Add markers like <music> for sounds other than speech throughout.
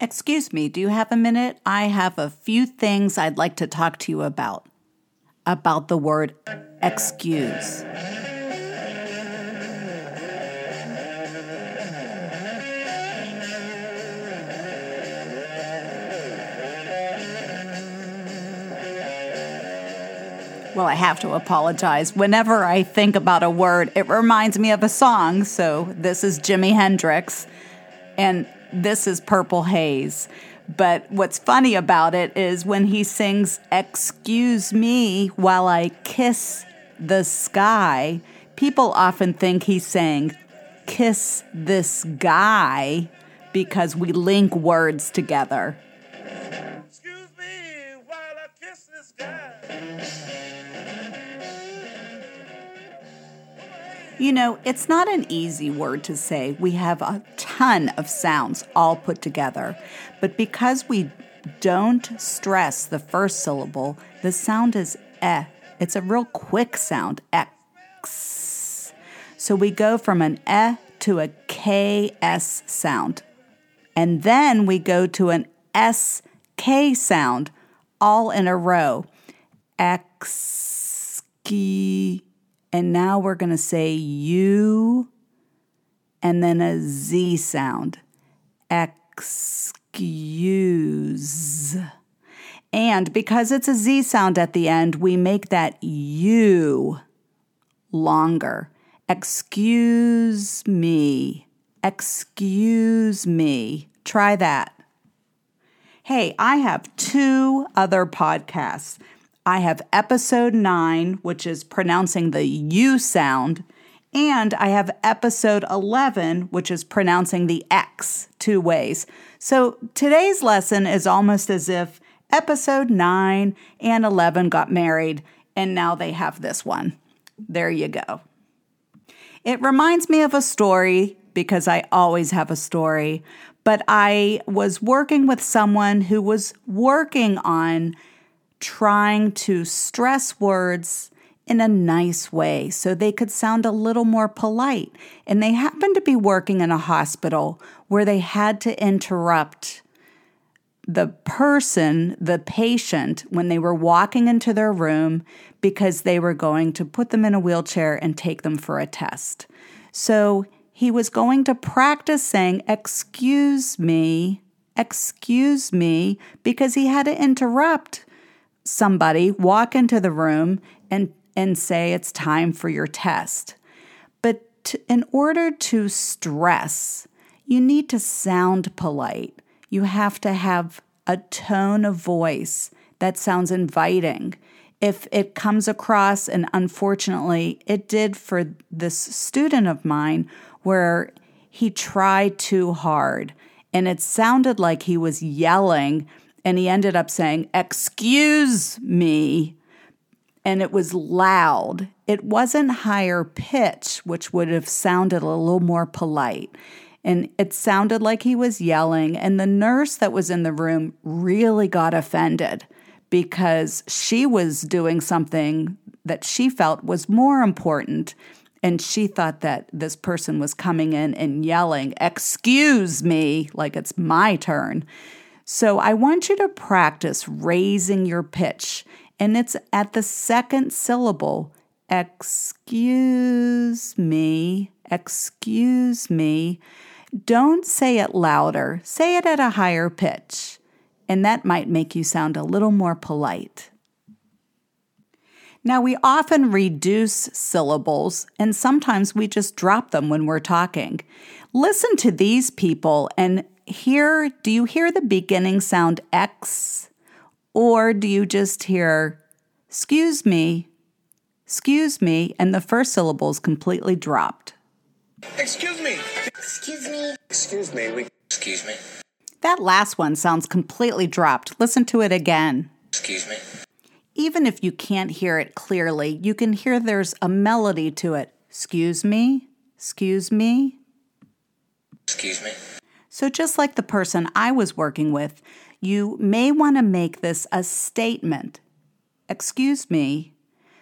Excuse me, do you have a minute? I have a few things I'd like to talk to you about. About the word excuse. Well, I have to apologize. Whenever I think about a word, it reminds me of a song. So this is Jimi Hendrix, and this is Purple Haze. But what's funny about it is when he sings, Excuse me while I kiss the sky, people often think he's saying, Kiss this guy, because we link words together. Excuse me while I kiss this guy. You know, it's not an easy word to say. We have a ton of sounds all put together. But because we don't stress the first syllable, the sound is eh. It's a real quick sound, x. So we go from an eh to a ks sound. And then we go to an sk sound all in a row. X, and now we're going to say U and then a Z sound. Excuse. And because it's a Z sound at the end, we make that U longer. Excuse me. Excuse me. Try that. Hey, I have two other podcasts. I have episode nine, which is pronouncing the U sound, and I have episode 11, which is pronouncing the X two ways. So today's lesson is almost as if episode 9 and 11 got married, and now they have this one. There you go. It reminds me of a story because I always have a story, but I was working with someone who was working on trying to stress words in a nice way so they could sound a little more polite. And they happened to be working in a hospital where they had to interrupt the person, the patient, when they were walking into their room because they were going to put them in a wheelchair and take them for a test. So he was going to practice saying, Excuse me, excuse me, because he had to interrupt somebody walk into the room and, and say it's time for your test. But to, in order to stress, you need to sound polite. You have to have a tone of voice that sounds inviting. If it comes across, and unfortunately it did for this student of mine, where he tried too hard and it sounded like he was yelling and he ended up saying, Excuse me. And it was loud. It wasn't higher pitch, which would have sounded a little more polite. And it sounded like he was yelling. And the nurse that was in the room really got offended because she was doing something that she felt was more important. And she thought that this person was coming in and yelling, Excuse me, like it's my turn. So I want you to practice raising your pitch, and it's at the second syllable. Excuse me, excuse me. Don't say it louder, say it at a higher pitch, and that might make you sound a little more polite. Now, we often reduce syllables and sometimes we just drop them when we're talking. Listen to these people and hear, do you hear the beginning sound X? Or do you just hear, excuse me, excuse me, and the first syllable is completely dropped? Excuse me. Excuse me. Excuse me. We, Excuse me. That last one sounds completely dropped. Listen to it again. Excuse me. Even if you can't hear it clearly, you can hear there's a melody to it. Excuse me, excuse me. Excuse me. So, just like the person I was working with, you may want to make this a statement. Excuse me.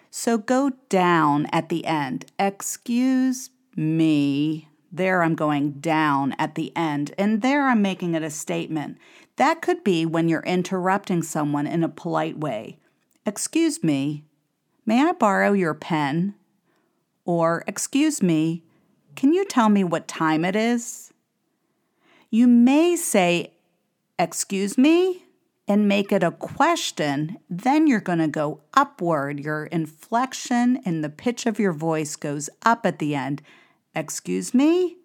So, go down at the end. Excuse me. There I'm going down at the end, and there I'm making it a statement. That could be when you're interrupting someone in a polite way. Excuse me, may I borrow your pen? Or, excuse me, can you tell me what time it is? You may say, excuse me, and make it a question. Then you're going to go upward. Your inflection and the pitch of your voice goes up at the end. Excuse me?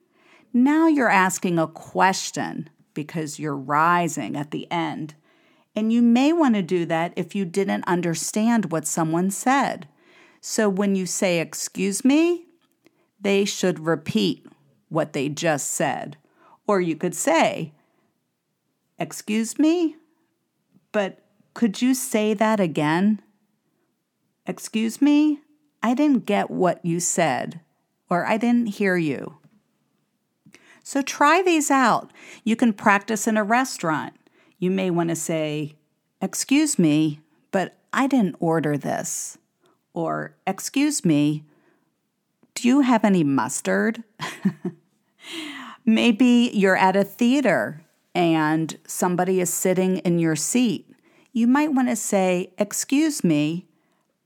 Now you're asking a question because you're rising at the end. And you may want to do that if you didn't understand what someone said. So when you say, Excuse me, they should repeat what they just said. Or you could say, Excuse me, but could you say that again? Excuse me, I didn't get what you said or I didn't hear you. So try these out. You can practice in a restaurant. You may want to say, Excuse me, but I didn't order this. Or, Excuse me, do you have any mustard? <laughs> Maybe you're at a theater and somebody is sitting in your seat. You might want to say, Excuse me,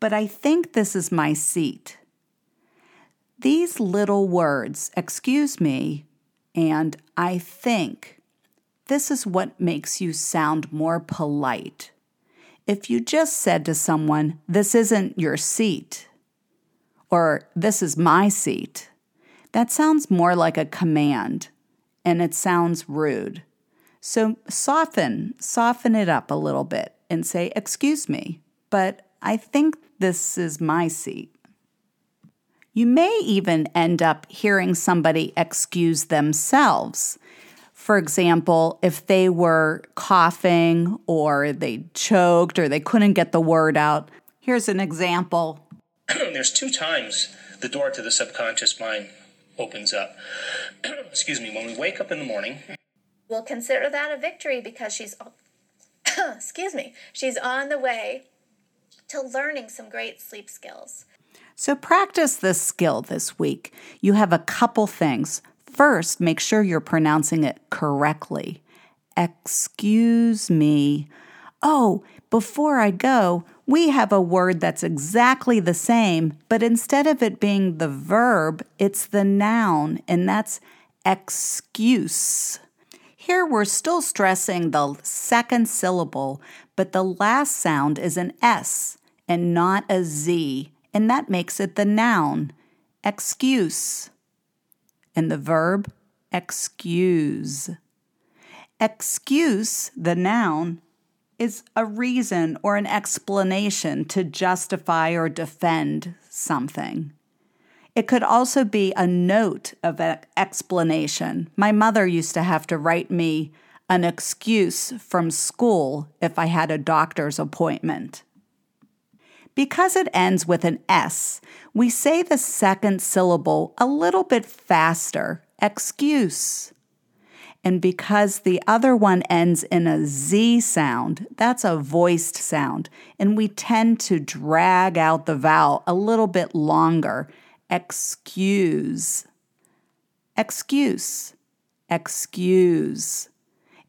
but I think this is my seat. These little words, excuse me, and I think, this is what makes you sound more polite. If you just said to someone, This isn't your seat, or This is my seat, that sounds more like a command and it sounds rude. So soften, soften it up a little bit and say, Excuse me, but I think this is my seat. You may even end up hearing somebody excuse themselves. For example, if they were coughing or they choked or they couldn't get the word out. Here's an example. <clears throat> There's two times the door to the subconscious mind opens up. <clears throat> Excuse me, when we wake up in the morning, We'll consider that a victory because she's, <coughs> excuse me, she's on the way to learning some great sleep skills. So practice this skill this week. You have a couple things. First, make sure you're pronouncing it correctly. Excuse me. Oh, before I go, we have a word that's exactly the same, but instead of it being the verb, it's the noun, and that's excuse. Here we're still stressing the second syllable, but the last sound is an S and not a Z, and that makes it the noun, excuse, and the verb, excuse. Excuse, the noun, is a reason or an explanation to justify or defend something. It could also be a note of explanation. My mother used to have to write me an excuse from school if I had a doctor's appointment. Because it ends with an S, we say the second syllable a little bit faster excuse. And because the other one ends in a Z sound, that's a voiced sound, and we tend to drag out the vowel a little bit longer excuse. Excuse. Excuse.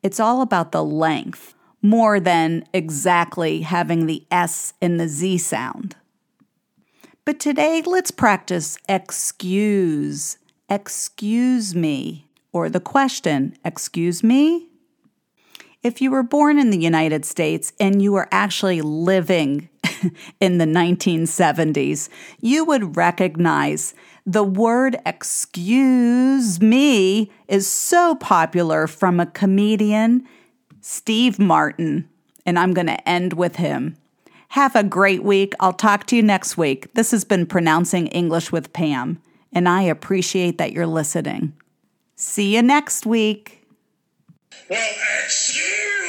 It's all about the length more than exactly having the S in the Z sound. But today, let's practice excuse. Excuse me. Or the question, excuse me? If you were born in the United States and you were actually living <laughs> in the 1970s, you would recognize the word excuse me is so popular from a comedian, Steve Martin, and I'm going to end with him. Have a great week. I'll talk to you next week. This has been Pronouncing English with Pam, and I appreciate that you're listening. See you next week. Well, excuse